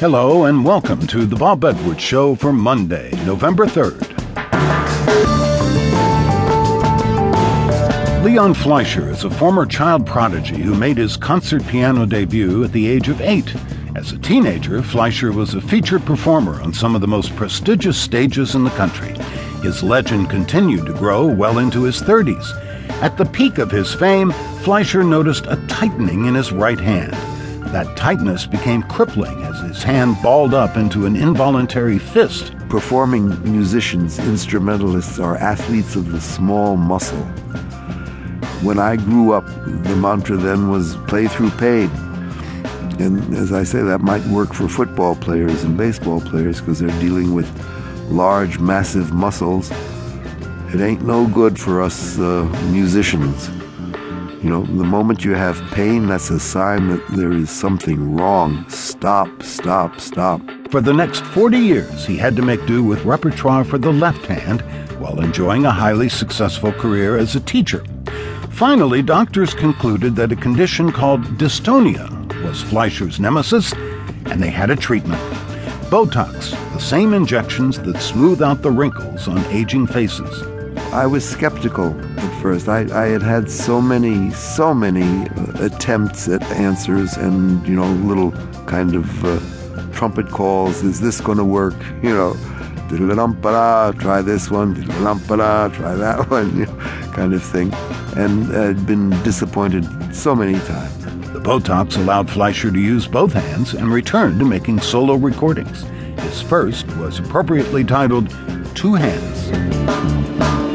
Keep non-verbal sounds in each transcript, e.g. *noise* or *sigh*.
Hello and welcome to the Bob Edwards Show for Monday, November 3rd. Leon Fleisher is a former child prodigy who made his concert piano debut at the age of eight. As a teenager, Fleisher was a featured performer on some of the most prestigious stages in the country. His legend continued to grow well into his 30s. At the peak of his fame, Fleisher noticed a tightening in his right hand. That tightness became crippling as his hand balled up into an involuntary fist. Performing musicians, instrumentalists, are athletes of the small muscle. When I grew up, the mantra then was play through pain. And as I say, that might work for football players and baseball players because they're dealing with large, massive muscles. It ain't no good for us uh, musicians. You know, the moment you have pain, that's a sign that there is something wrong. Stop, stop, stop. For the next 40 years, he had to make do with repertoire for the left hand while enjoying a highly successful career as a teacher. Finally, doctors concluded that a condition called dystonia was Fleisher's nemesis, and they had a treatment. Botox, the same injections that smooth out the wrinkles on aging faces. I was skeptical at first. I, I had had so many, so many attempts at answers and, you know, little kind of uh, trumpet calls. Is this going to work? *laughs* You know, try this one, try that *laughs* one, you know, kind of thing. And I'd been disappointed so many times. The Botox allowed Fleisher to use both hands and returned to making solo recordings. His first was appropriately titled Two Hands.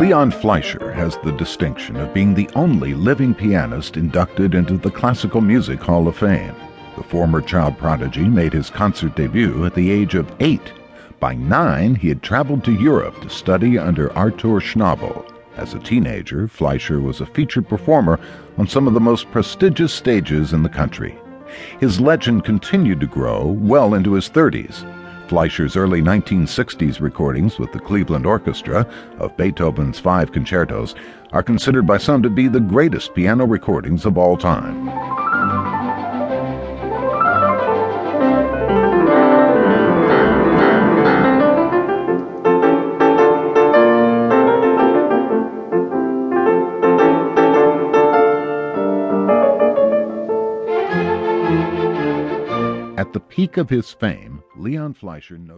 Leon Fleisher has the distinction of being the only living pianist inducted into the Classical Music Hall of Fame. The former child prodigy made his concert debut at the age of eight. By nine, he had traveled to Europe to study under Artur Schnabel. As a teenager, Fleisher was a featured performer on some of the most prestigious stages in the country. His legend continued to grow well into his 30s. Fleisher's early 1960s recordings with the Cleveland Orchestra of Beethoven's five concertos are considered by some to be the greatest piano recordings of all time. At the peak of his fame, Leon Fleisher noted